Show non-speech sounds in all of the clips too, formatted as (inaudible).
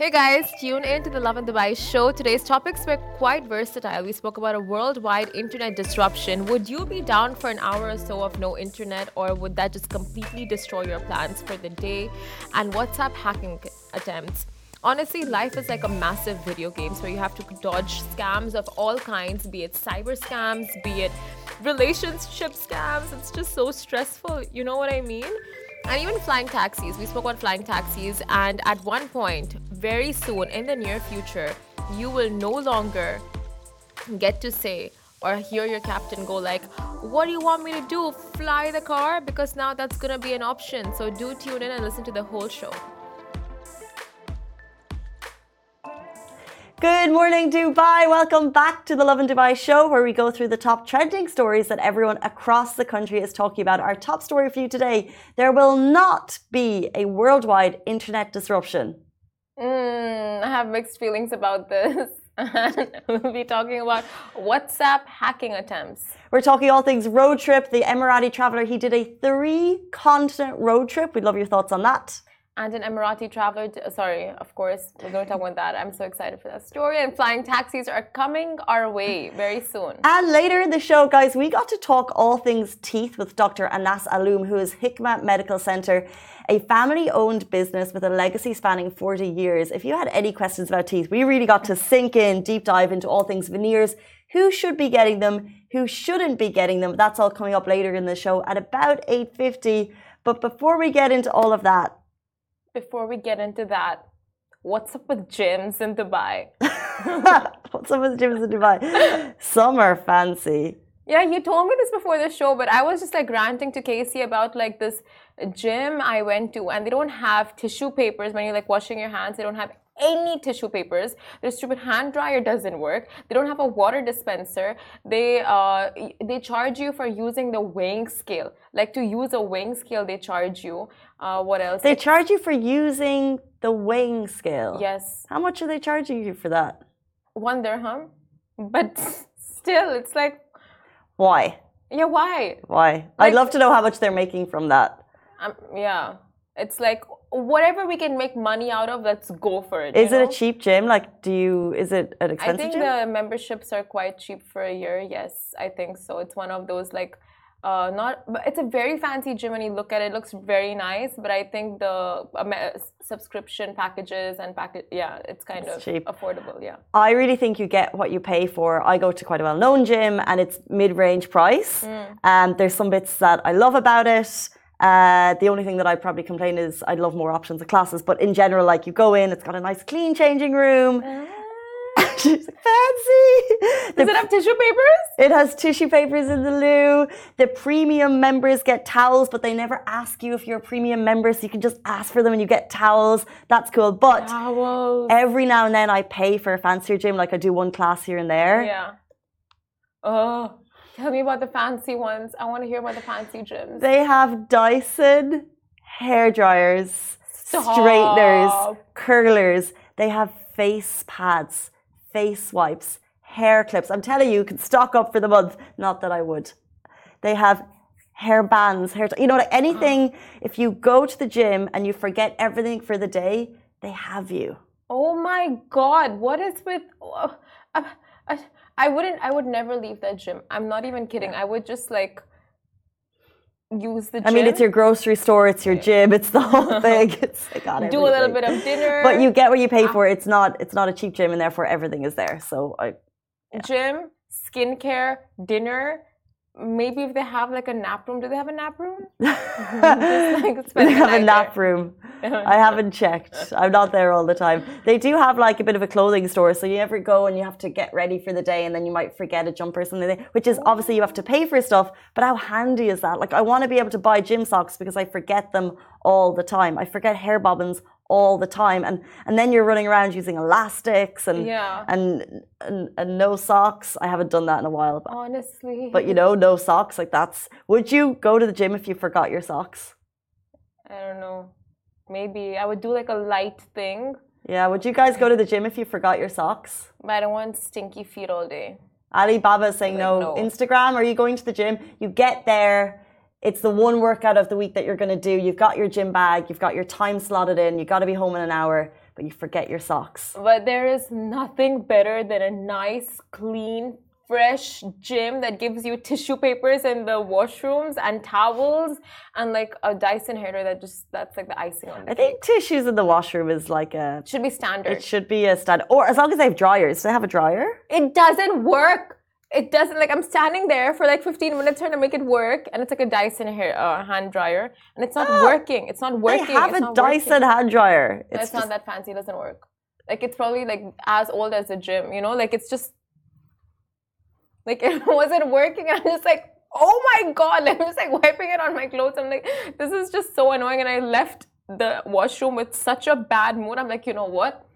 Hey guys, tune in to the Lovin Dubai show. Today's topics were quite versatile. We spoke about a worldwide internet disruption. Would you be down for an hour or so of no internet, or would that just completely destroy your plans for the day? And WhatsApp hacking attempts. Honestly, life is like a massive video games where you have to dodge scams of all kinds, be it cyber scams, be it relationship scams. It's just so stressful. You know what I mean? And even flying taxis. We spoke about flying taxis, and at one point, very soon in the near future, you will no longer get to say or hear your captain go like what do you want me to do? Fly the car? Because now that's going to be an option. So do tune in and listen to the whole show Good morning, Dubai. Welcome back to the Lovin Dubai show, where we go through the top trending stories that everyone across the country is talking about. Our top story for you today there will not be a worldwide internet disruption. Mm, I have mixed feelings about this. (laughs) we'll be talking about WhatsApp hacking attempts. We're talking all things road trip. The Emirati traveler, he did a three continent road trip. We'd love your thoughts on that and an Emirati traveler. Sorry, of course, we're going to talk about that. I'm so excited for that story. And flying taxis are coming our way very soon. And later in the show, guys, we got to talk all things teeth with Dr. Anas Aloum, who is Hikma Medical Center, a family owned business with a legacy spanning 40 years. If you had any questions about teeth, we really got to sink in, deep dive into all things veneers. Who should be getting them? Who shouldn't be getting them? That's all coming up later in the show at about 8:50. But before we get into all of that, before we get into that, what's up with gyms in Dubai? (laughs) what's up with gyms in Dubai? Some are fancy. Yeah, you told me this before the show, but I was just like ranting to Casey about like this gym I went to, and they don't have tissue papers when you're like washing your hands. They don't have any tissue papers. Their stupid hand dryer doesn't work. They don't have a water dispenser. They uh, they charge you for using the weighing scale. Like to use a weighing scale, they charge you. Uh, what else? They charge you for using the weighing scale. Yes. How much are they charging you for that? One dirham. But (laughs) still, it's like. Why? Yeah, why? Why? Like, I'd love to know how much they're making from that. Um, yeah. It's like whatever we can make money out of, let's go for it. Is it know? a cheap gym? Like, do you? Is it an expensive? I think gym? the memberships are quite cheap for a year. Yes, I think so. It's one of those like. Uh, not, but it's a very fancy gym when you look at it. It looks very nice, but I think the uh, subscription packages and package, yeah, it's kind it's of cheap. affordable. Yeah, I really think you get what you pay for. I go to quite a well-known gym, and it's mid-range price. Mm. And there's some bits that I love about it. Uh, the only thing that I probably complain is I'd love more options of classes, but in general, like you go in, it's got a nice clean changing room. Uh, (laughs) She's like, fancy. Does the, it have tissue papers? It has tissue papers in the loo. The premium members get towels, but they never ask you if you're a premium member, so you can just ask for them and you get towels. That's cool. But towels. every now and then I pay for a fancier gym, like I do one class here and there. Yeah. Oh. Tell me about the fancy ones. I want to hear about the fancy gyms. They have Dyson hair dryers, Stop. straighteners, curlers. They have face pads, face wipes, hair clips. I'm telling you, you can stock up for the month. Not that I would. They have hair bands, hair. You know, like anything. (gasps) if you go to the gym and you forget everything for the day, they have you. Oh my God! What is with? Uh, uh, uh, I wouldn't. I would never leave that gym. I'm not even kidding. I would just like use the gym. I mean, it's your grocery store, it's your gym, it's the whole (laughs) thing. It's like got it. Do a little bit of dinner. But you get what you pay ah. for. It's not it's not a cheap gym and therefore everything is there. So I yeah. gym, skincare, dinner, maybe if they have like a nap room, do they have a nap room? (laughs) like they have a nap there. room. (laughs) I haven't checked. I'm not there all the time. They do have like a bit of a clothing store, so you ever go and you have to get ready for the day, and then you might forget a jumper or something. Which is oh. obviously you have to pay for stuff. But how handy is that? Like I want to be able to buy gym socks because I forget them all the time. I forget hair bobbins all the time. And and then you're running around using elastics and yeah. and, and and no socks. I haven't done that in a while but, honestly. but you know no socks like that's would you go to the gym if you forgot your socks? I don't know. Maybe i would do like a light thing. Yeah would you guys go to the gym if you forgot your socks? But i don't want stinky feet all day. Alibaba is saying like, no. no. Instagram are you going to the gym? You get there it's the one workout of the week that you're going to do. You've got your gym bag, you've got your time slotted in, you've got to be home in an hour. but you forget your socks. But there is nothing better than a nice, clean, fresh gym that gives you tissue papers in the washrooms and towels and like a Dyson hair that just that's like the icing on the I think tissues in the washroom is like a should be standard. It should be a standard or as long as they have dryers. Do they have a dryer? It doesn't work. It doesn't like I'm standing there for like 15 minutes trying to make it work and it's like a Dyson hair uh, hand dryer and it's not oh, working. It's not working. They have it's a Dyson working. hand dryer. It's, it's just... not that fancy. It doesn't work. Like it's probably like as old as the gym, you know? Like it's just like (laughs) it wasn't working. I'm just like, oh my god! (laughs) I'm just like wiping it on my clothes. I'm like, this is just so annoying. And I left the washroom with such a bad mood. I'm like, you know what?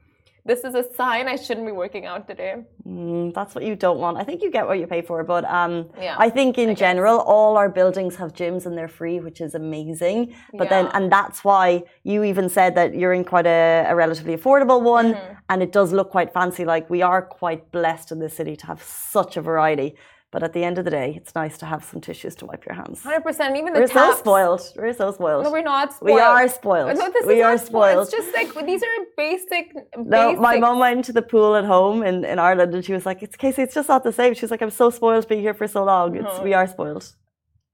This is a sign I shouldn't be working out today. Mm, that's what you don't want. I think you get what you pay for, but um, yeah, I think in I general, all our buildings have gyms and they're free, which is amazing. But yeah. then, and that's why you even said that you're in quite a, a relatively affordable one, mm-hmm and it does look quite fancy. Like we are quite blessed in this city to have such a variety. But at the end of the day, it's nice to have some tissues to wipe your hands. Hundred percent. Even the we're taps. so spoiled. We're so spoiled. No, we're not. Spoiled. We are spoiled. No, we are spoiled. It's just like these are basic. No, my mom went to the pool at home in, in Ireland, and she was like, "It's Casey. It's just not the same." She's like, "I'm so spoiled being here for so long. It's oh. we are spoiled."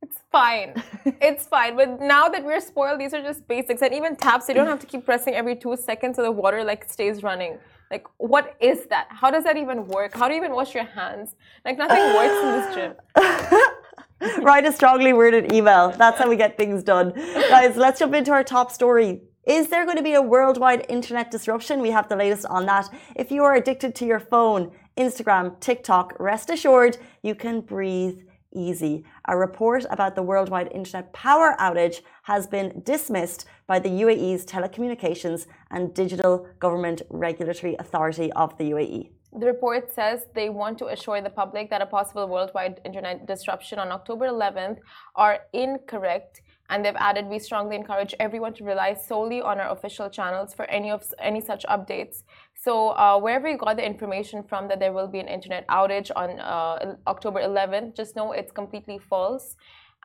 It's fine. (laughs) it's fine. But now that we're spoiled, these are just basics. And even taps, you don't (clears throat) have to keep pressing every two seconds so the water like stays running. Like, what is that? How does that even work? How do you even wash your hands? Like, nothing works in this gym. (laughs) Write a strongly worded email. That's how we get things done. Guys, let's jump into our top story. Is there going to be a worldwide internet disruption? We have the latest on that. If you are addicted to your phone, Instagram, TikTok, rest assured you can breathe easy. A report about the worldwide internet power outage has been dismissed by the UAE's Telecommunications and Digital Government Regulatory Authority of the UAE. The report says they want to assure the public that a possible worldwide internet disruption on October 11th are incorrect and they've added we strongly encourage everyone to rely solely on our official channels for any of any such updates. So uh, wherever you got the information from that there will be an internet outage on uh, October 11th, just know it's completely false,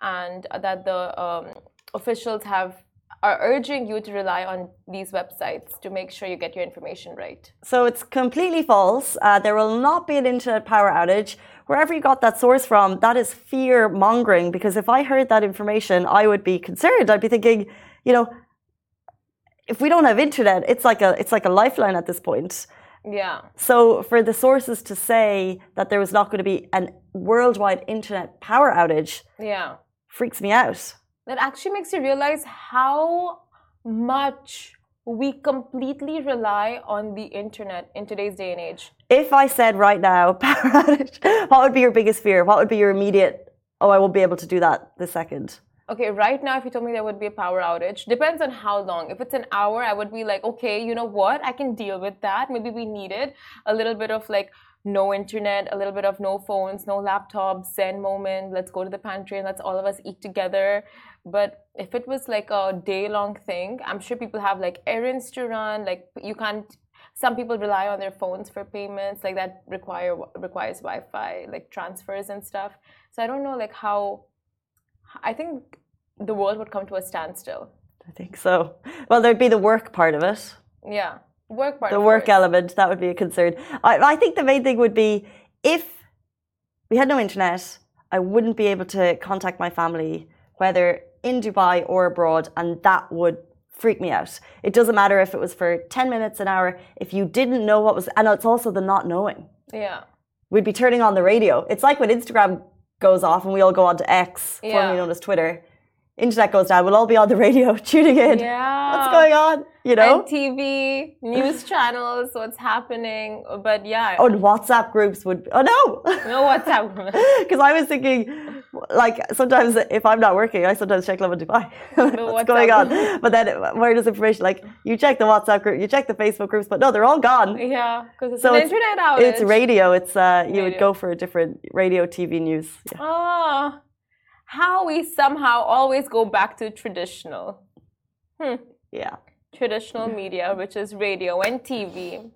and that the um, officials have are urging you to rely on these websites to make sure you get your information right. So it's completely false. Uh, there will not be an internet power outage. Wherever you got that source from, that is fear mongering. Because if I heard that information, I would be concerned. I'd be thinking, you know, if we don't have internet, it's like a it's like a lifeline at this point. Yeah. So for the sources to say that there was not going to be an worldwide internet power outage, yeah, freaks me out. That actually makes you realize how much we completely rely on the internet in today's day and age. If I said right now, (laughs) power outage, what would be your biggest fear? What would be your immediate? Oh, I won't be able to do that this second. Okay, right now, if you told me there would be a power outage, depends on how long. If it's an hour, I would be like, okay, you know what? I can deal with that. Maybe we needed a little bit of like no internet, a little bit of no phones, no laptops, zen moment. Let's go to the pantry and let's all of us eat together. But if it was like a day long thing, I'm sure people have like errands to run. Like you can't. Some people rely on their phones for payments, like that require requires Wi-Fi, like transfers and stuff. So I don't know, like how I think the world would come to a standstill. I think so. Well, there'd be the work part of it. Yeah, work part. The work element that would be a concern. I, I think the main thing would be if we had no internet, I wouldn't be able to contact my family, whether in Dubai or abroad, and that would freak me out. It doesn't matter if it was for 10 minutes, an hour, if you didn't know what was, and it's also the not knowing. Yeah. We'd be turning on the radio. It's like when Instagram goes off and we all go on to X, yeah. formerly known as Twitter. Internet goes down, we'll all be on the radio (laughs) tuning in. Yeah. What's going on? You know? And TV, news (laughs) channels, what's happening. But yeah. Oh, and WhatsApp groups would. Oh, no. No WhatsApp groups. (laughs) Because I was thinking, like, sometimes if I'm not working, I sometimes check Lovin Dubai. (laughs) what's going on? (laughs) But then where does information, like, you check the WhatsApp group, you check the Facebook groups, but no, they're all gone. Yeah. Because it's so an it's, internet outage. It's radio. It's, uh, you radio. would go for a different radio, TV news. Yeah. Oh how we somehow always go back to traditional. Hmm. Yeah. Traditional media, which is radio and TV.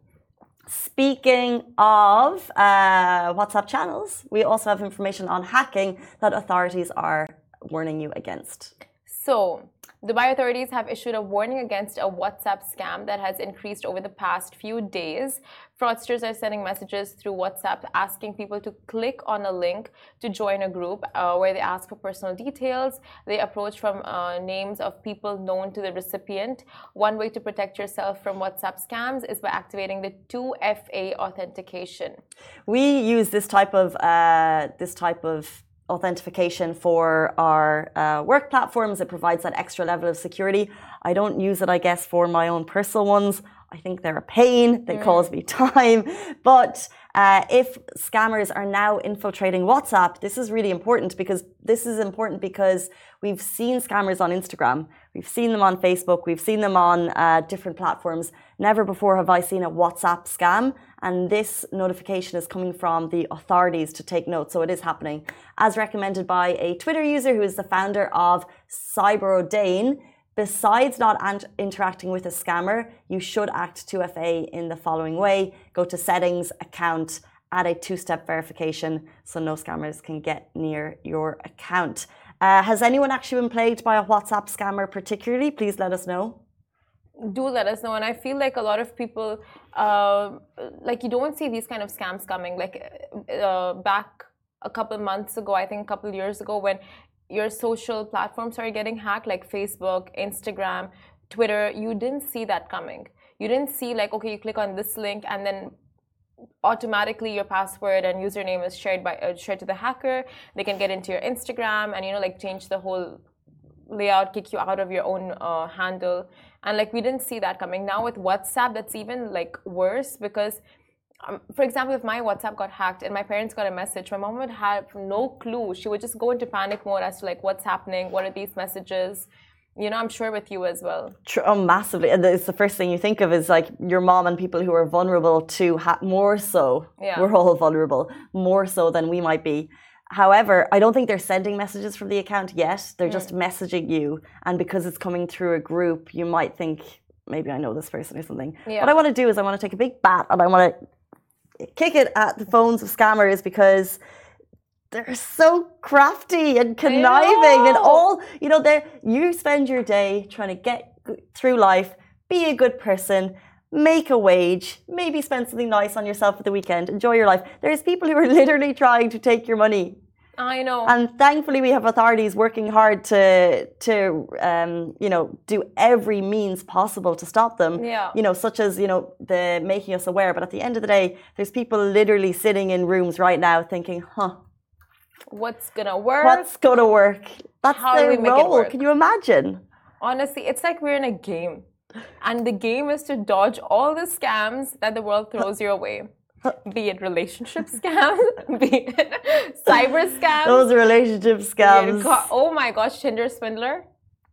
Speaking of uh, WhatsApp channels, we also have information on hacking that authorities are warning you against. So, Dubai authorities have issued a warning against a WhatsApp scam that has increased over the past few days. Fraudsters are sending messages through WhatsApp asking people to click on a link to join a group uh, where they ask for personal details. They approach from uh, names of people known to the recipient. One way to protect yourself from WhatsApp scams is by activating the 2FA authentication. We use this type of uh, this type of authentication for our uh, work platforms. It provides that extra level of security. I don't use it, I guess, for my own personal ones. I think they're a pain. They mm. cause me (laughs) time. But uh, if scammers are now infiltrating WhatsApp, this is really important because this is important because we've seen scammers on Instagram, we've seen them on Facebook, we've seen them on uh, different platforms. Never before have I seen a WhatsApp scam, and this notification is coming from the authorities to take note. So it is happening, as recommended by a Twitter user who is the founder of Cyberodane Besides not interacting with a scammer, you should act 2FA in the following way go to settings, account, add a two step verification so no scammers can get near your account. Uh, has anyone actually been plagued by a WhatsApp scammer particularly? Please let us know. Do let us know. And I feel like a lot of people, uh, like you don't see these kind of scams coming. Like uh, back a couple months ago, I think a couple years ago, when your social platforms are getting hacked, like Facebook, Instagram, Twitter, you didn't see that coming. You didn't see like, okay, you click on this link and then automatically your password and username is shared by uh, shared to the hacker. They can get into your Instagram and you know like change the whole layout, kick you out of your own uh, handle. And like we didn't see that coming. Now with WhatsApp, that's even like worse because um, for example, if my WhatsApp got hacked and my parents got a message, my mom would have no clue. She would just go into panic mode as to like what's happening, what are these messages. You know, I'm sure with you as well. True, oh, massively. And it's the first thing you think of is like your mom and people who are vulnerable to ha- more so. Yeah. We're all vulnerable, more so than we might be. However, I don't think they're sending messages from the account yet. They're just messaging you. And because it's coming through a group, you might think, maybe I know this person or something. Yeah. What I want to do is I want to take a big bat and I want to kick it at the phones of scammers because they're so crafty and conniving and all you know they you spend your day trying to get through life be a good person make a wage maybe spend something nice on yourself for the weekend enjoy your life there's people who are (laughs) literally trying to take your money I know. And thankfully, we have authorities working hard to to um, you know do every means possible to stop them. Yeah. You know, such as you know the making us aware. But at the end of the day, there's people literally sitting in rooms right now thinking, "Huh, what's gonna work? What's gonna work? That's How their role. Can you imagine? Honestly, it's like we're in a game, and the game is to dodge all the scams that the world throws your way (laughs) be it relationship scams, (laughs) be it cyber scams. Those relationship scams. oh my gosh, Tinder swindler.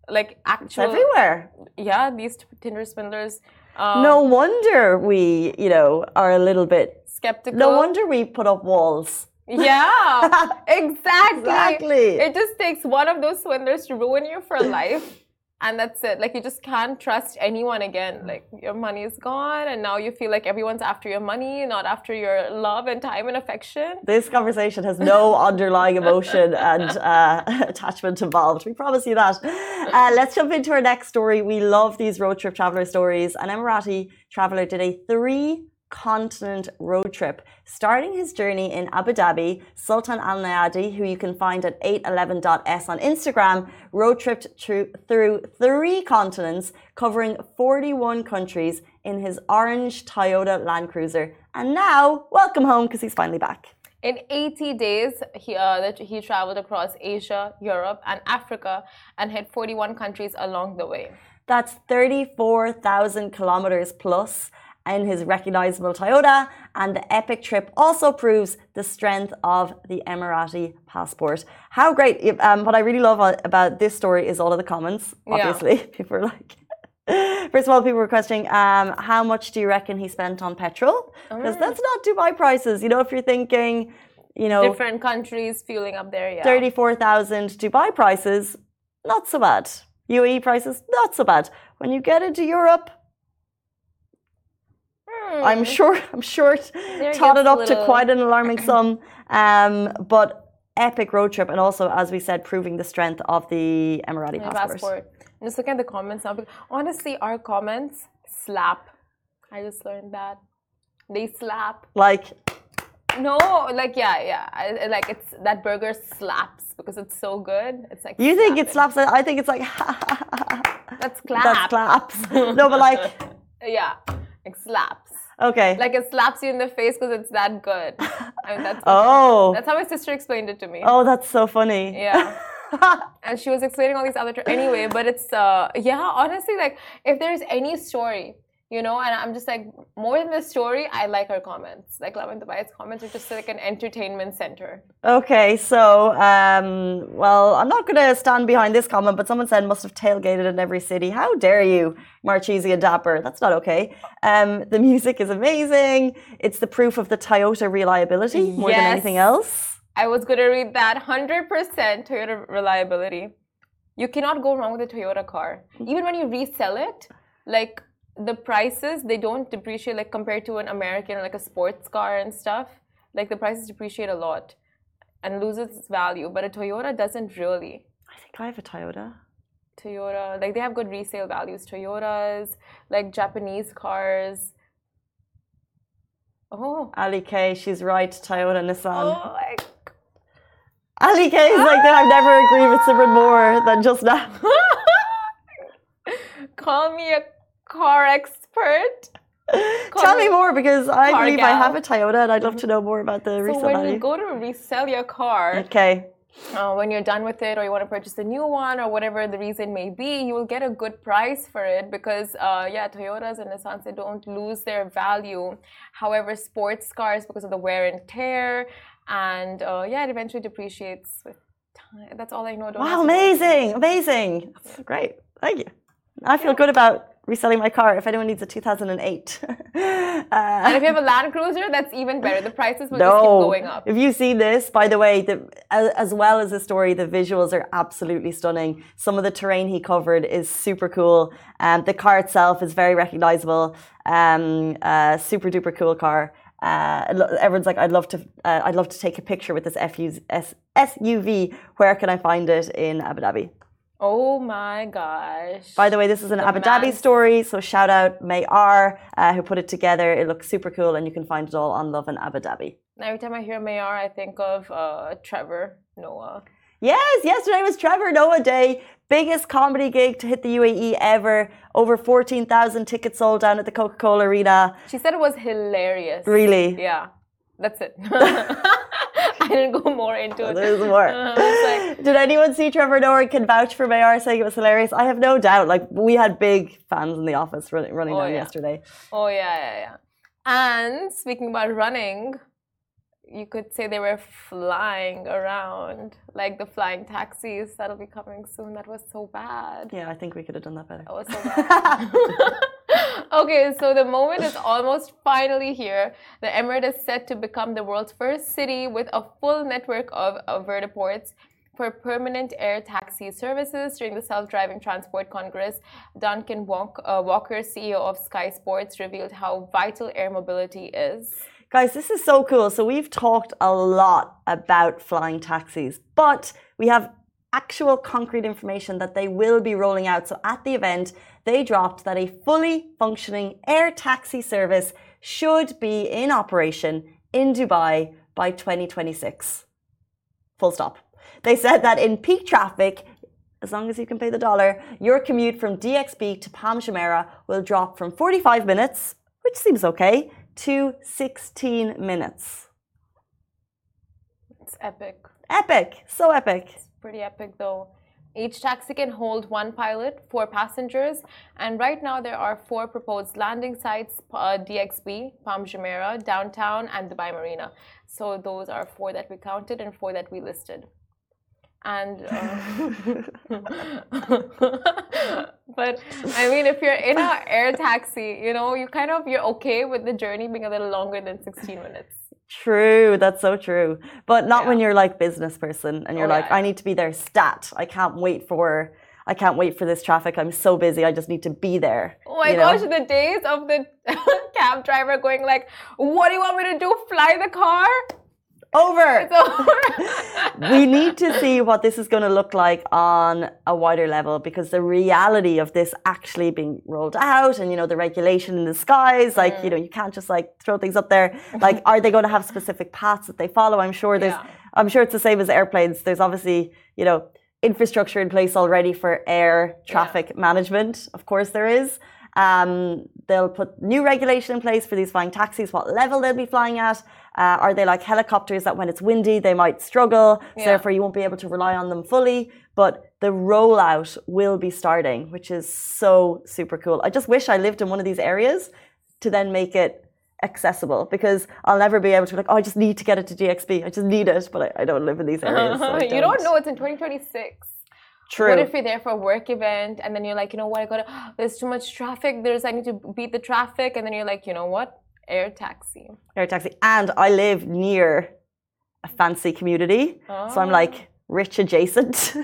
Like actual everywhere. Yeah, these Tinder swindlers. Um, no wonder we, you know, are a little bit skeptical. No wonder we put up walls. Yeah, (laughs) exactly. exactly. It just takes one of those swindlers to ruin you for life and that's it. Like you just can't trust anyone again. Like your money is gone and now you feel like everyone's after your money not after your love and time and affection. This conversation has no (laughs) underlying emotion and uh, (laughs) attachment involved. We promise you that. Uh, let's jump into our next story. We love these road trip traveler stories. An emirati traveler did a three continent road trip. Starting his journey in Abu Dhabi, Sultan Al Nayadi, who you can find at 811.s on Instagram, road tripped through, through three continents, covering 41 countries in his orange Toyota Land Cruiser. And now, welcome home because he's finally back. In 80 days, he, uh, he traveled across Asia, Europe, and Africa and hit 41 countries along the way. That's 34,000 kilometers plus in his recognizable Toyota, and the epic trip also proves the strength of the Emirati passport. How great! Um, what I really love about this story is all of the comments. Obviously, yeah. (laughs) people are like. (laughs) First of all, people were questioning um, how much do you reckon he spent on petrol? Because oh. that's not Dubai prices. You know, if you're thinking, you know, different countries fueling up there, yeah, thirty-four thousand Dubai prices, not so bad. UAE prices, not so bad. When you get into Europe, I'm hmm. sure (laughs) I'm sure it totted up to quite an alarming (clears throat) sum. Um, but epic road trip, and also, as we said, proving the strength of the Emirati passport. passport. just looking at the comments now. Honestly, our comments slap. I just learned that they slap. Like. No, like yeah, yeah. I, like it's that burger slaps because it's so good. It's like you think it slaps. I think it's like (laughs) that's clap. That's claps. (laughs) no, but like yeah, it slaps. Okay. Like it slaps you in the face because it's that good. I mean, that's (laughs) oh. That's how my sister explained it to me. Oh, that's so funny. Yeah. (laughs) and she was explaining all these other anyway but it's uh yeah honestly like if there's any story you know and i'm just like more than the story i like her comments. Like love Lovin Dubai's comments are just like an entertainment center. Okay so um well i'm not gonna stand behind this comment but someone said must have tailgated in every city. How dare you marchese and dapper? That's not okay. Um the music is amazing. It's the proof of the toyota reliability more yes. than anything else. I was going to read that 100% Toyota reliability. You cannot go wrong with a Toyota car. Even when you resell it, like the prices, they don't depreciate like compared to an American or like a sports car and stuff. Like the prices depreciate a lot and loses its value, but a Toyota doesn't really. I think I have a Toyota. Toyota, like they have good resale values. Toyotas, like Japanese cars. Oh. Ali K, she's right. Toyota, Nissan. Oh, like Ali K is like that. I've never agreed with Simran more than just now. (laughs) Call me a car expert. Call (laughs) Tell me more because I believe gal. I have a Toyota and I'd love to know more about the so resale when value. you go to resell your car, okay, uh, when you're done with it or you want to purchase a new one or whatever the reason may be, you will get a good price for it because, uh, yeah, Toyotas and Nissans, they don't lose their value. However, sports cars, because of the wear and tear, and uh, yeah, it eventually depreciates with time. That's all I know. Don't wow, amazing, amazing. That's great. Thank you. I feel yeah. good about reselling my car if anyone needs a 2008. (laughs) uh, and if you have a Land Cruiser, that's even better. The prices will no. just keep going up. If you see this, by the way, the, as well as the story, the visuals are absolutely stunning. Some of the terrain he covered is super cool. Um, the car itself is very recognizable. Um, uh, super duper cool car. Uh, everyone's like, I'd love to, uh, I'd love to take a picture with this SUV. Where can I find it in Abu Dhabi? Oh my gosh! By the way, this is an the Abu Dhabi story, so shout out Mayar uh, who put it together. It looks super cool, and you can find it all on Lovin Abu Dhabi. Every time I hear Mayar, I think of uh, Trevor Noah. Yes, yesterday was Trevor Noah Day. Biggest comedy gig to hit the UAE ever. Over 14,000 tickets sold down at the Coca Cola Arena. She said it was hilarious. Really? Yeah. That's it. (laughs) (laughs) I didn't go more into it. There's more. Uh, like, (laughs) Did anyone see Trevor Noah can vouch for Mayar saying it was hilarious? I have no doubt. Like we had big fans in the office running, running oh, down yeah. yesterday. Oh yeah, yeah, yeah. And speaking about running, you could say they were flying around, like the flying taxis that'll be coming soon. That was so bad. Yeah, I think we could have done that better. That was so bad. (laughs) (laughs) okay, so the moment is almost finally here. The Emirate is set to become the world's first city with a full network of, of vertiports for permanent air taxi services during the self-driving transport congress duncan uh, walker ceo of Skyports revealed how vital air mobility is Guys, this is so cool. So we've talked a lot about flying taxis, but we have actual concrete information that they will be rolling out. So at the event, they dropped that a fully functioning air taxi service should be in operation in Dubai by 2026. Full stop. They said that in peak traffic, as long as you can pay the dollar, your commute from DXB to Palm Jumeirah will drop from 45 minutes, which seems okay, to 16 minutes. It's epic. Epic. So epic. Pretty epic though. Each taxi can hold one pilot, four passengers, and right now there are four proposed landing sites uh, DXB, Palm Jumeirah, downtown, and Dubai Marina. So those are four that we counted and four that we listed and uh, (laughs) but i mean if you're in an air taxi you know you kind of you're okay with the journey being a little longer than 16 minutes true that's so true but not yeah. when you're like business person and you're oh, like yeah. i need to be there stat i can't wait for I can't wait for this traffic. I'm so busy. I just need to be there. Oh my gosh, know? the days of the (laughs) cab driver going like, "What do you want me to do? Fly the car?" Over. Over. (laughs) we need to see what this is going to look like on a wider level because the reality of this actually being rolled out and you know the regulation in the skies like mm. you know you can't just like throw things up there like are they going to have specific paths that they follow i'm sure there's yeah. i'm sure it's the same as airplanes there's obviously you know infrastructure in place already for air traffic yeah. management of course there is um, they'll put new regulation in place for these flying taxis, what level they'll be flying at. Uh, are they like helicopters that when it's windy, they might struggle, yeah. so therefore you won't be able to rely on them fully? But the rollout will be starting, which is so super cool. I just wish I lived in one of these areas to then make it accessible because I'll never be able to be like, oh, I just need to get it to DXB. I just need it, but I, I don't live in these areas. So (laughs) you don't know it's in 2026. True. What if you're there for a work event and then you're like, you know what, I gotta, (gasps) there's too much traffic, there's, I need to beat the traffic, and then you're like, you know what, air taxi. Air taxi. And I live near a fancy community, oh. so I'm like oh. rich adjacent. (laughs)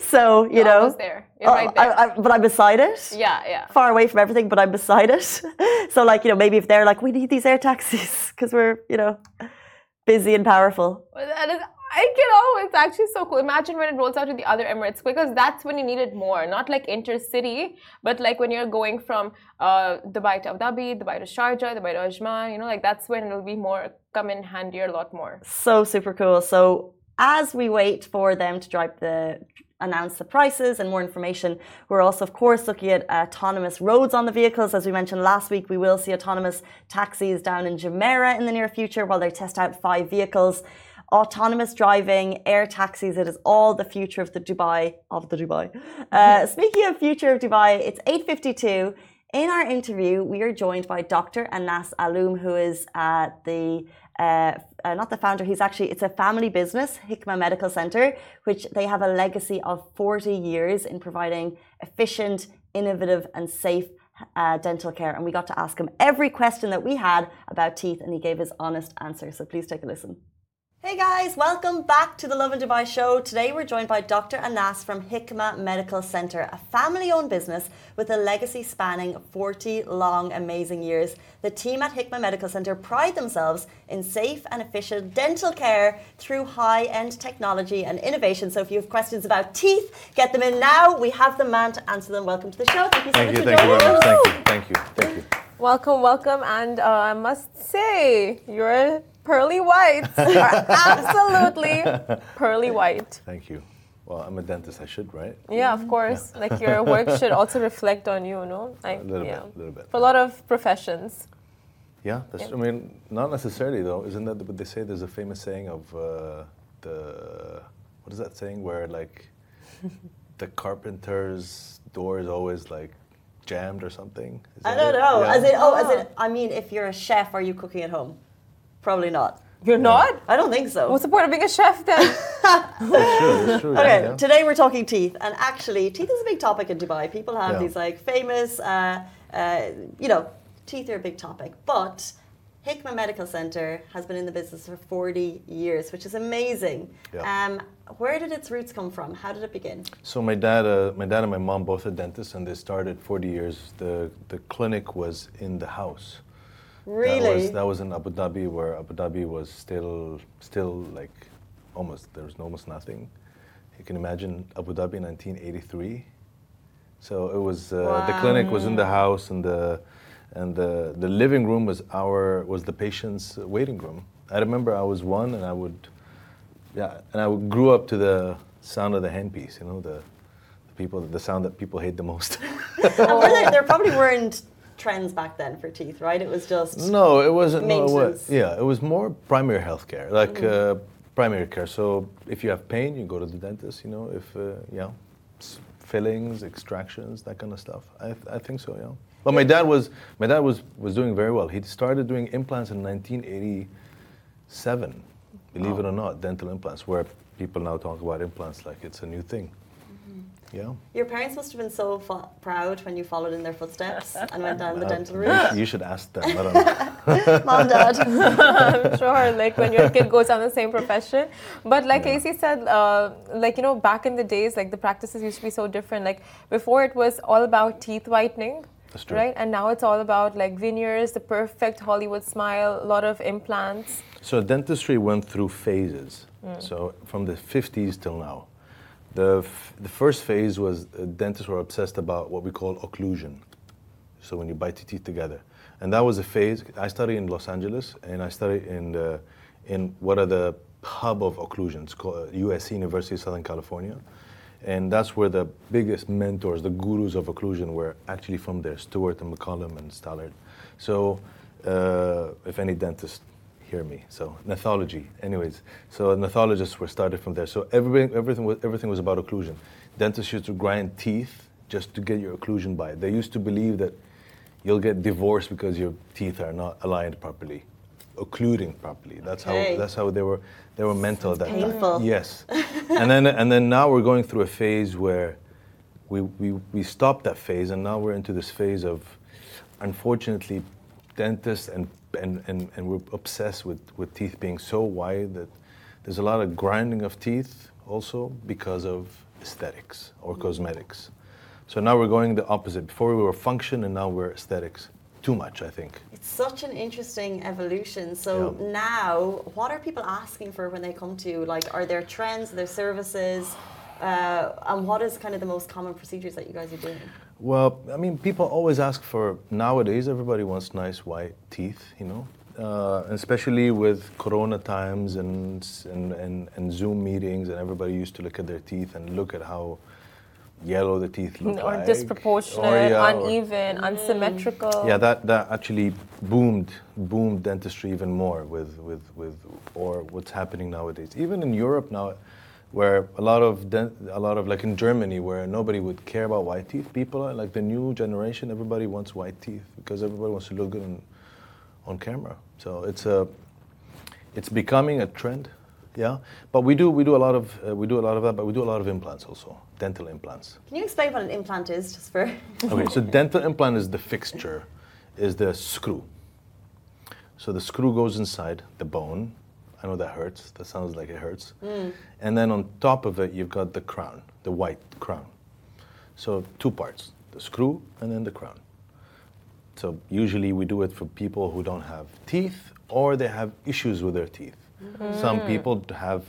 so, you you're know. there. You're oh, right there. I, I, but I'm beside it. Yeah, yeah. Far away from everything, but I'm beside it. (laughs) so, like, you know, maybe if they're like, we need these air taxis (laughs) because we're, you know, busy and powerful. Well, I get oh, it's actually so cool. Imagine when it rolls out to the other Emirates because that's when you need it more. Not like intercity, but like when you're going from uh, Dubai to Abu Dhabi, Dubai to Sharjah, Dubai to Ajman, you know, like that's when it'll be more come in handier a lot more. So super cool. So as we wait for them to drive the announce the prices and more information. We're also, of course, looking at autonomous roads on the vehicles. As we mentioned last week, we will see autonomous taxis down in Jumeirah in the near future while they test out five vehicles autonomous driving, air taxis. It is all the future of the Dubai of the Dubai. Uh, (laughs) speaking of future of Dubai, it's 8:52. In our interview, we are joined by Dr. Anas Aloum, who is uh, the uh, uh, not the founder. He's actually it's a family business, Hikma Medical Center, which they have a legacy of 40 years in providing efficient, innovative, and safe uh, dental care. And we got to ask him every question that we had about teeth, and he gave his honest answer. So please take a listen. Hey guys, welcome back to the Lovin Dubai show. Today we're joined by Dr. Anas from Hikma Medical Center, a family owned business with a legacy spanning 40 long, amazing years. The team at Hikma Medical Center pride themselves in safe and efficient dental care through high end technology and innovation. So if you have questions about teeth, get them in now. We have the man to answer them. Welcome to the show. Thank you so thank much you, for thank joining you us. Thank you, thank you, thank you. Welcome, welcome. And uh, I must say, you're pearly white (laughs) are absolutely pearly white. Thank you. Well, I'm a dentist. I should, right? Yeah, of course. Yeah. Like your work (laughs) should also reflect on you, no? Like, a little yeah. bit, a little bit. For a lot of professions. Yeah, that's. Yeah. I mean, not necessarily though. Isn't that what they say? There's a famous saying of uh, the what is that saying where like (laughs) the carpenter's door is always like jammed or something? I don't it? know. Yeah. As in, oh, as in, I mean, if you're a chef, are you cooking at home? Probably not. You're not? I don't think so. What's the point of being a chef then? (laughs) that's true, that's true. Okay, yeah. today we're talking teeth, and actually, teeth is a big topic in Dubai. People have yeah. these like famous, uh, uh, you know, teeth are a big topic. But Hikma Medical Center has been in the business for 40 years, which is amazing. Yeah. Um, where did its roots come from? How did it begin? So my dad, uh, my dad and my mom both are dentists, and they started 40 years. The the clinic was in the house. Really? That was, that was in Abu Dhabi, where Abu Dhabi was still, still like, almost there was almost nothing. You can imagine Abu Dhabi 1983. So it was uh, wow. the clinic was in the house, and the and the the living room was our was the patient's waiting room. I remember I was one, and I would, yeah, and I grew up to the sound of the handpiece. You know the, the people, the sound that people hate the most. (laughs) there, there probably weren't trends back then for teeth, right? It was just no, it wasn't. No, it was, yeah, it was more primary health care, like mm-hmm. uh, primary care. So if you have pain, you go to the dentist. You know, if uh, yeah, fillings, extractions, that kind of stuff. I, I think so. Yeah. But my dad was my dad was was doing very well. He started doing implants in 1987. Believe oh. it or not, dental implants, where people now talk about implants like it's a new thing. Yeah. Your parents must have been so fo- proud when you followed in their footsteps and went down the dental route. You should ask them. I don't know. (laughs) Mom, dad. (laughs) I'm sure, like when your kid goes down the same profession. But like yeah. Casey said, uh, like you know, back in the days, like the practices used to be so different. Like before, it was all about teeth whitening. That's true. Right? And now it's all about like veneers, the perfect Hollywood smile, a lot of implants. So dentistry went through phases. Mm. So from the 50s till now. The, the first phase was uh, dentists were obsessed about what we call occlusion. So when you bite your teeth together. And that was a phase. I studied in Los Angeles and I studied in, the, in what are the hub of occlusions called USC, University of Southern California. And that's where the biggest mentors, the gurus of occlusion, were actually from there Stuart and McCollum and Stallard. So, uh, if any dentist hear me, so gnathology, anyways. So, gnathologists were started from there. So, everything, everything, was, everything was about occlusion. Dentists used to grind teeth just to get your occlusion by. They used to believe that you'll get divorced because your teeth are not aligned properly occluding properly. That's okay. how that's how they were they were mental that painful. Time. Yes. and then and then now we're going through a phase where we, we we stopped that phase and now we're into this phase of unfortunately dentists and and, and, and we're obsessed with, with teeth being so wide that there's a lot of grinding of teeth also because of aesthetics or mm-hmm. cosmetics. So now we're going the opposite. Before we were function and now we're aesthetics too much, I think. It's such an interesting evolution. So yeah. now, what are people asking for when they come to you? Like, are there trends, are there services? Uh, and what is kind of the most common procedures that you guys are doing? Well, I mean, people always ask for, nowadays, everybody wants nice white teeth, you know? Uh, especially with Corona times and, and, and, and Zoom meetings, and everybody used to look at their teeth and look at how yellow the teeth look or like. disproportionate, or, yeah, uneven, or, unsymmetrical. Yeah, that, that actually boomed boomed dentistry even more with, with, with or what's happening nowadays. Even in Europe now, where a lot of dent, a lot of like in Germany, where nobody would care about white teeth. People are like the new generation. Everybody wants white teeth because everybody wants to look good on, on camera. So it's a it's becoming a trend yeah. But we do we do a lot of uh, we do a lot of that, but we do a lot of implants also, dental implants. Can you explain what an implant is, just for? (laughs) okay, so dental implant is the fixture, is the screw. So the screw goes inside the bone. I know that hurts. That sounds like it hurts. Mm. And then on top of it, you've got the crown, the white crown. So two parts: the screw and then the crown. So usually we do it for people who don't have teeth or they have issues with their teeth. Mm. Some people have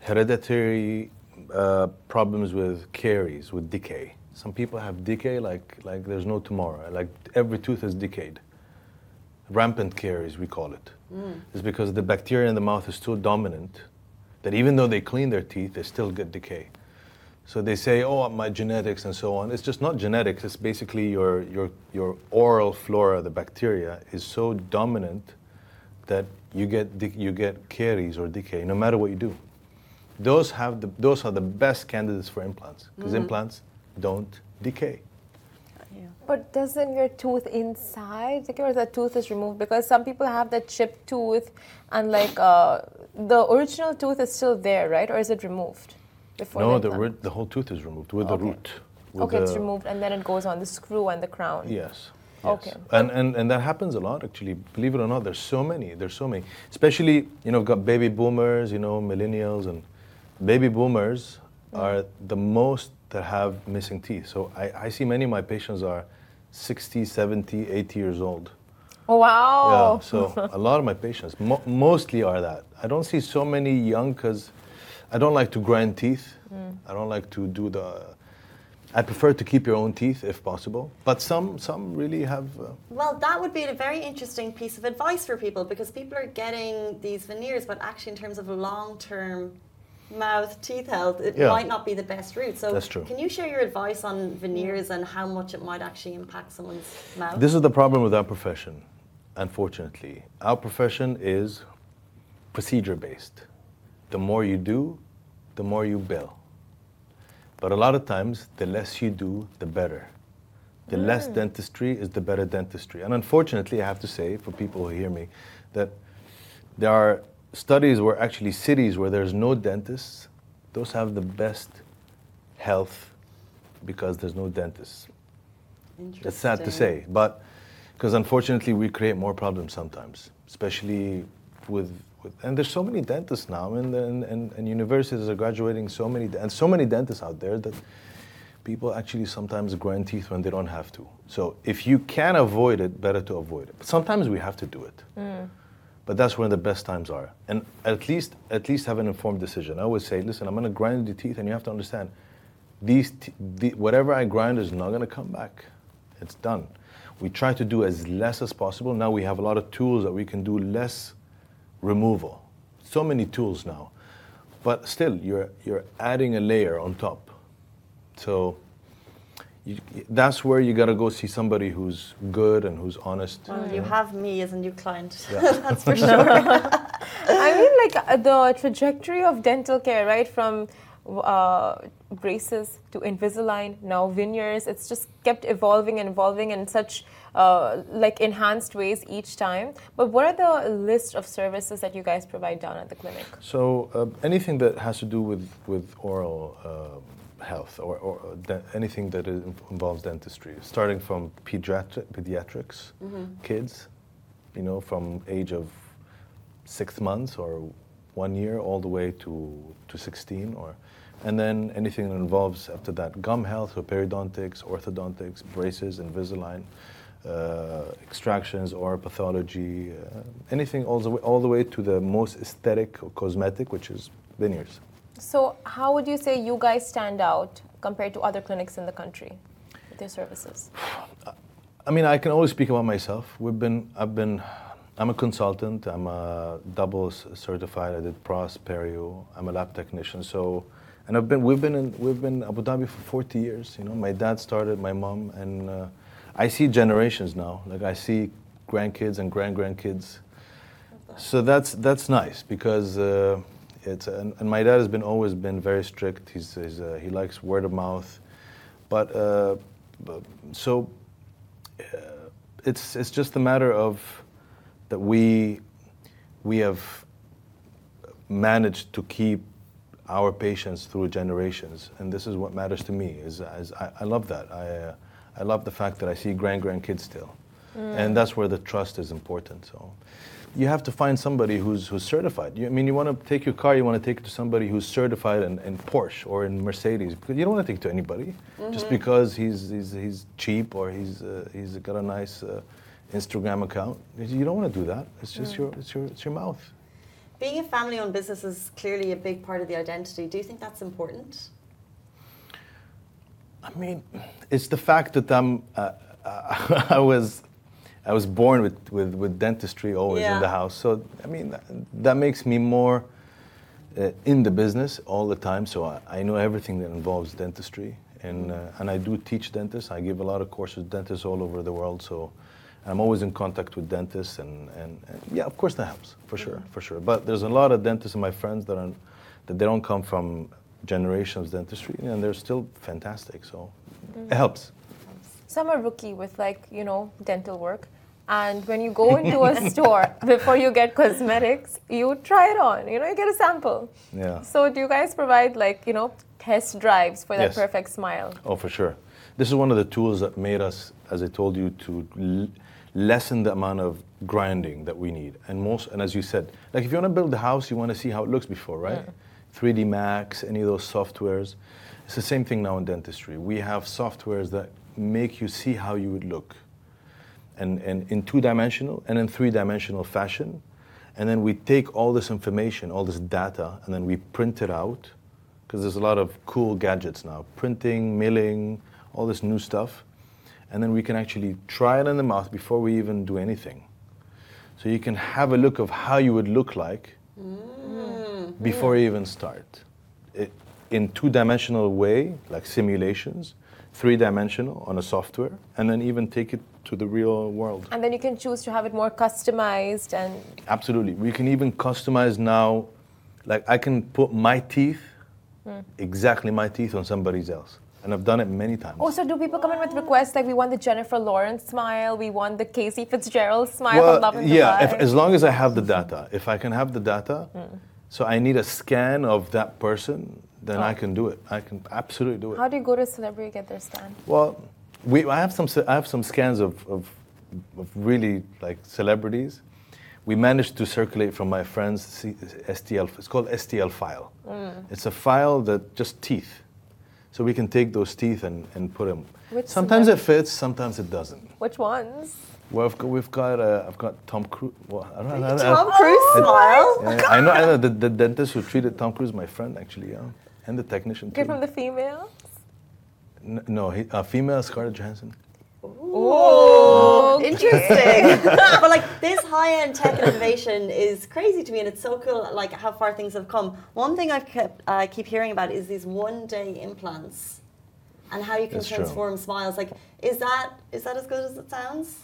hereditary uh, problems with caries, with decay. Some people have decay like, like there's no tomorrow, like every tooth is decayed. Rampant caries, we call it. Mm. It's because the bacteria in the mouth is so dominant that even though they clean their teeth, they still get decay. So they say, oh, my genetics and so on. It's just not genetics, it's basically your, your, your oral flora, the bacteria, is so dominant that you get you get caries or decay no matter what you do. Those have the, those are the best candidates for implants because mm-hmm. implants don't decay. But doesn't your tooth inside or the tooth is removed? Because some people have that chipped tooth and like uh, the original tooth is still there, right? Or is it removed? Before no, the, the, the whole tooth is removed with okay. the root. With okay, the, it's removed and then it goes on the screw and the crown. Yes. Yes. Okay. And, and and that happens a lot actually. Believe it or not, there's so many. There's so many. Especially, you know, we've got baby boomers, you know, millennials and baby boomers mm. are the most that have missing teeth. So I, I see many of my patients are 60, 70, 80 years old. Oh, wow. Yeah, (laughs) so a lot of my patients mo- mostly are that. I don't see so many young because I don't like to grind teeth. Mm. I don't like to do the I prefer to keep your own teeth if possible, but some some really have. Uh, well, that would be a very interesting piece of advice for people because people are getting these veneers, but actually, in terms of long-term mouth teeth health, it yeah. might not be the best route. So, That's true. can you share your advice on veneers and how much it might actually impact someone's mouth? This is the problem with our profession. Unfortunately, our profession is procedure-based. The more you do, the more you bill. But a lot of times, the less you do, the better. The mm. less dentistry is the better dentistry. And unfortunately, I have to say, for people who hear me, that there are studies where actually cities where there's no dentists, those have the best health because there's no dentists. It's sad to say, but because unfortunately we create more problems sometimes, especially with with, and there's so many dentists now, and, and, and, and universities are graduating so many, and so many dentists out there that people actually sometimes grind teeth when they don't have to. So if you can avoid it, better to avoid it. But sometimes we have to do it. Mm. But that's when the best times are. And at least at least have an informed decision. I always say, listen, I'm going to grind the teeth, and you have to understand, these the, whatever I grind is not going to come back. It's done. We try to do as less as possible. Now we have a lot of tools that we can do less removal. So many tools now. But still, you're, you're adding a layer on top. So you, that's where you got to go see somebody who's good and who's honest. Well, you have me as a new client. Yeah. (laughs) that's for (laughs) sure. I mean, like uh, the trajectory of dental care, right? From uh, braces to Invisalign, now veneers. It's just kept evolving and evolving in such uh, like enhanced ways each time. But what are the list of services that you guys provide down at the clinic? So uh, anything that has to do with with oral uh, health or, or anything that involves dentistry, starting from pediatric, pediatrics, mm-hmm. kids, you know, from age of six months or one year all the way to, to 16 or and then anything that involves after that gum health, so periodontics, orthodontics, braces, Invisalign, uh, extractions, or pathology, uh, anything all the, way, all the way to the most aesthetic or cosmetic, which is veneers. So, how would you say you guys stand out compared to other clinics in the country with your services? I mean, I can always speak about myself. We've been, I've been, I'm a consultant. I'm a double certified. I did pros, perio. I'm a lab technician. So and I've been, we've been in, we've been Abu Dhabi for 40 years. You know, my dad started, my mom, and uh, I see generations now. Like I see grandkids and grand grandkids. So that's that's nice because uh, it's and, and, my dad has been always been very strict. He's, he's uh, he likes word of mouth, but, uh, but so uh, it's it's just a matter of that we we have managed to keep our patients through generations. And this is what matters to me. Is, is I, I, love that. I, uh, I love the fact that I see grand grandkids still, mm. and that's where the trust is important. So, you have to find somebody who's who's certified. You, I mean, you want to take your car, you want to take it to somebody who's certified in, in Porsche or in Mercedes, because you don't want to take it to anybody mm-hmm. just because he's, he's he's cheap or he's uh, he's got a nice. Uh, Instagram account. You don't want to do that. It's just mm. your it's your it's your mouth. Being a family owned business is clearly a big part of the identity. Do you think that's important? I mean, it's the fact that I'm, uh, (laughs) I was, I was born with, with, with dentistry always yeah. in the house. So, I mean, that, that makes me more uh, in the business all the time. So I, I know everything that involves dentistry. And, uh, and I do teach dentists. I give a lot of courses to dentists all over the world. So I'm always in contact with dentists, and, and, and yeah, of course that helps for sure, mm-hmm. for sure. But there's a lot of dentists and my friends that are that they don't come from generations of dentistry, and they're still fantastic. So mm-hmm. it helps. So I'm rookie with like you know dental work, and when you go into a (laughs) store before you get cosmetics, you try it on. You know, you get a sample. Yeah. So do you guys provide like you know test drives for that yes. perfect smile? Oh, for sure. This is one of the tools that made us, as I told you, to lessen the amount of grinding that we need. And most, and as you said, like if you want to build a house, you want to see how it looks before, right? Yeah. 3D Max, any of those softwares. It's the same thing now in dentistry. We have softwares that make you see how you would look, and, and in two-dimensional and in three-dimensional fashion. And then we take all this information, all this data, and then we print it out, because there's a lot of cool gadgets now, printing, milling, all this new stuff and then we can actually try it in the mouth before we even do anything. So you can have a look of how you would look like mm. before you even start. It, in two-dimensional way, like simulations, three-dimensional on a software, and then even take it to the real world. And then you can choose to have it more customized and... Absolutely. We can even customize now, like I can put my teeth, mm. exactly my teeth on somebody's else and I've done it many times. Oh, so do people come in with requests like we want the Jennifer Lawrence smile, we want the Casey Fitzgerald smile well, Love and Yeah, if, as long as I have the data. If I can have the data, mm. so I need a scan of that person, then oh. I can do it. I can absolutely do it. How do you go to a celebrity get their scan? Well, we, I have some I have some scans of, of, of really like celebrities. We managed to circulate from my friend's STL. It's called STL file. Mm. It's a file that just teeth So we can take those teeth and, and put them. Which sometimes it fits, sometimes it doesn't. Which ones? Well, I've got, we've got uh, I've got Tom Cruise. Well, I don't know. Tom Cruise smile. Yeah, I know. I know the, the dentist who treated Tom Cruise, my friend actually, yeah, and the technician too. Okay, from the females. N- no, he, uh, female Scarlett Johansson. Oh, interesting. (laughs) but like this high-end tech innovation is crazy to me, and it's so cool. Like how far things have come. One thing I've kept uh, keep hearing about is these one-day implants, and how you can That's true. transform smiles. Like, is that is that as good as it sounds?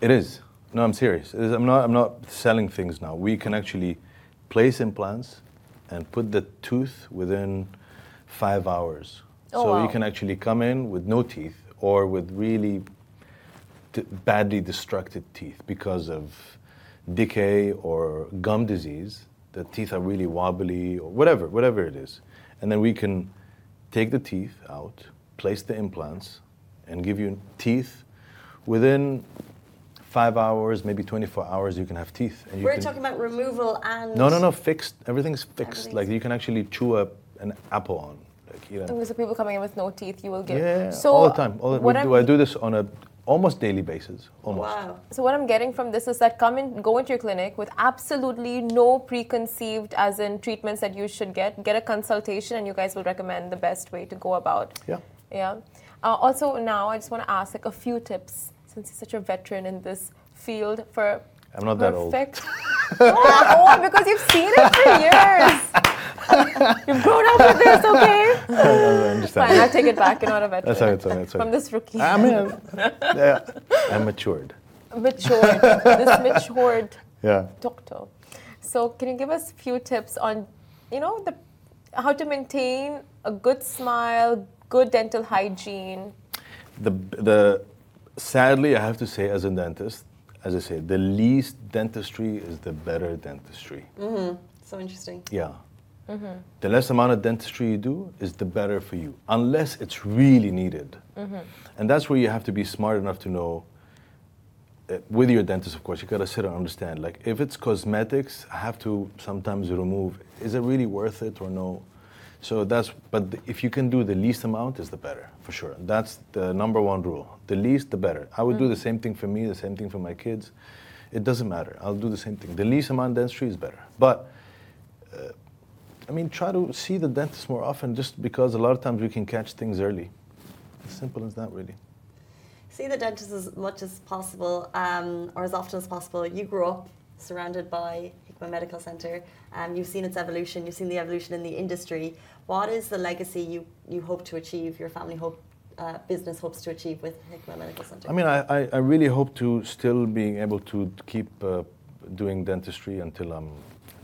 It is. No, I'm serious. It is- I'm not. I'm not selling things now. We can actually place implants and put the tooth within five hours. Oh, so wow. you can actually come in with no teeth or with really d- badly destructed teeth because of decay or gum disease. The teeth are really wobbly or whatever, whatever it is, and then we can take the teeth out, place the implants, and give you teeth within five hours, maybe 24 hours. You can have teeth. And you We're can, talking about removal and no, no, no, fixed. Everything's fixed. Everything's like you can actually chew a, an apple on. Like, you know. Okay, so people coming in with no teeth, you will give. Yeah, so all the time. All the, what we I'm, do, I do this on a almost daily basis. Almost. Wow. So what I'm getting from this is that come in, go into your clinic with absolutely no preconceived, as in treatments that you should get. Get a consultation, and you guys will recommend the best way to go about. Yeah. Yeah. Uh, also, now I just want to ask like a few tips, since you're such a veteran in this field for I'm not that old. perfect. (laughs) oh, because you've seen it for years. (laughs) you've grown up with this, okay? (laughs) I understand. Fine, I'll take it back. You're not a veteran. That's all right, it's all right, it's all From right. this rookie. I mean, (laughs) yeah, I'm matured. matured, this matured Yeah. doctor. So, can you give us a few tips on, you know, the how to maintain a good smile, good dental hygiene? The the sadly, I have to say, as a dentist, as I say, the least dentistry is the better dentistry. Mm-hmm. So interesting. Yeah. Mm-hmm. The less amount of dentistry you do is the better for you, unless it's really needed. Mm-hmm. And that's where you have to be smart enough to know. uh, With your dentist, of course, you gotta sit and understand. Like, if it's cosmetics, I have to sometimes remove. Is it really worth it or no? So that's. But the- if you can do the least amount, is the better for sure. That's the number one rule. The least, the better. I would do the mm. same thing for me, the same thing for my kids. It doesn't matter. I'll do the same thing. The least amount of dentistry is better. But uh, I mean, try to see the dentist more often just because a lot of times we can catch things early. As simple as that, really. See the dentist as much as possible, um, or as often as possible. You grew up surrounded by Hikma Medical Center. Um, you've seen its evolution. You've seen the evolution in the industry. What is the legacy you, you hope to achieve? Your family hope, uh, business hopes to achieve with Hikma Medical Center. I mean, I, I, I really hope to still being able to keep uh, doing dentistry until I'm,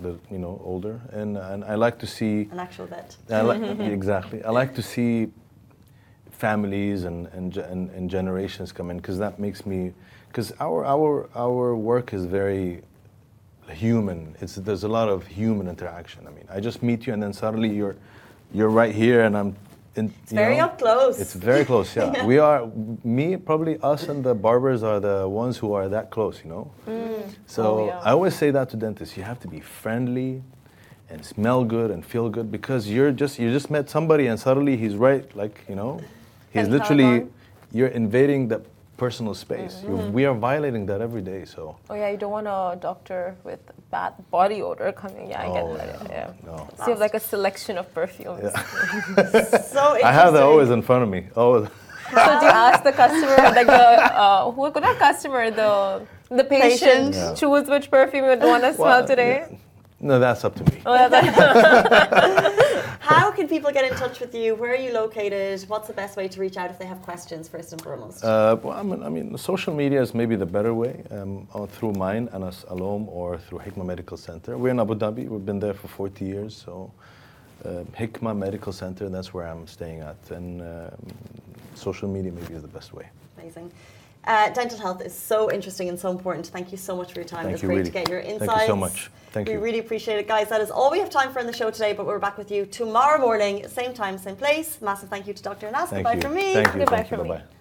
the, you know, older, and and I like to see. an actual vet. I like, (laughs) exactly. I like to see families and, and, and, and generations come in because that makes me, because our, our, our work is very human. It's, there's a lot of human interaction. I mean, I just meet you and then suddenly you're, you're right here and I'm in, It's very up close. It's very close, yeah. (laughs) we are, me, probably us and the barbers are the ones who are that close, you know? Mm. So Oh, yeah. I always say that to dentists. You have to be friendly and smell good and feel good because you're just, you just met somebody and suddenly he's right, like, you know? He's And literally, you're invading the personal space. Mm-hmm. We are violating that every day, so. Oh yeah, you don't want a doctor with bad body odor coming. Yeah, I Oh, get that. yeah. Yeah. No. So you have like a selection of perfumes. Yeah. (laughs) so interesting. I have that always in front of me. Always. (laughs) So do you ask the customer, like the uh, who not customer, the the patient, Patient. Yeah. choose which perfume you want to smell Well, today? yeah. No, that's up to me. Oh, yeah, that- How (laughs) can people get in touch with you? Where are you located? What's the best way to reach out if they have questions, first and foremost? Uh, well, I mean, I mean, social media is maybe the better way, um, through mine, Anas Aloum, or through Hikma Medical Center. We're in Abu Dhabi. We've been there for 40 years, so uh, Hikma Medical Center, that's where I'm staying at. And um, social media maybe is the best way. Amazing. Uh, dental health is so interesting and so important. Thank you so much for your time. Thank it's you, great really. to get your insights. Thank you so much. Thank we you. really appreciate it, guys. That is all we have time for in the show today, but we're back with you tomorrow morning, same time, same place. Massive thank you to Dr. Anas. Goodbye you. from me. Thank you. Goodbye Thank you. from me. Bye-bye.